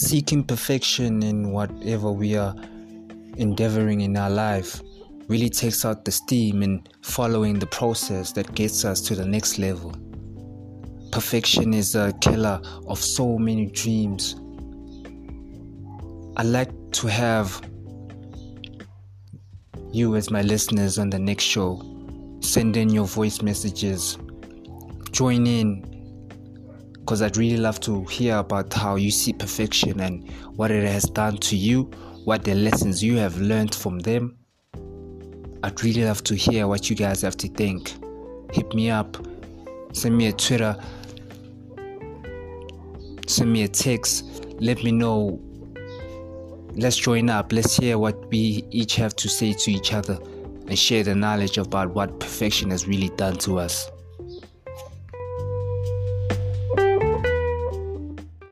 seeking perfection in whatever we are endeavoring in our life really takes out the steam in following the process that gets us to the next level. Perfection is a killer of so many dreams. I'd like to have you as my listeners on the next show. Send in your voice messages. Join in because I'd really love to hear about how you see perfection and what it has done to you, what the lessons you have learned from them. I'd really love to hear what you guys have to think. Hit me up, send me a Twitter, send me a text, let me know. Let's join up, let's hear what we each have to say to each other and share the knowledge about what perfection has really done to us.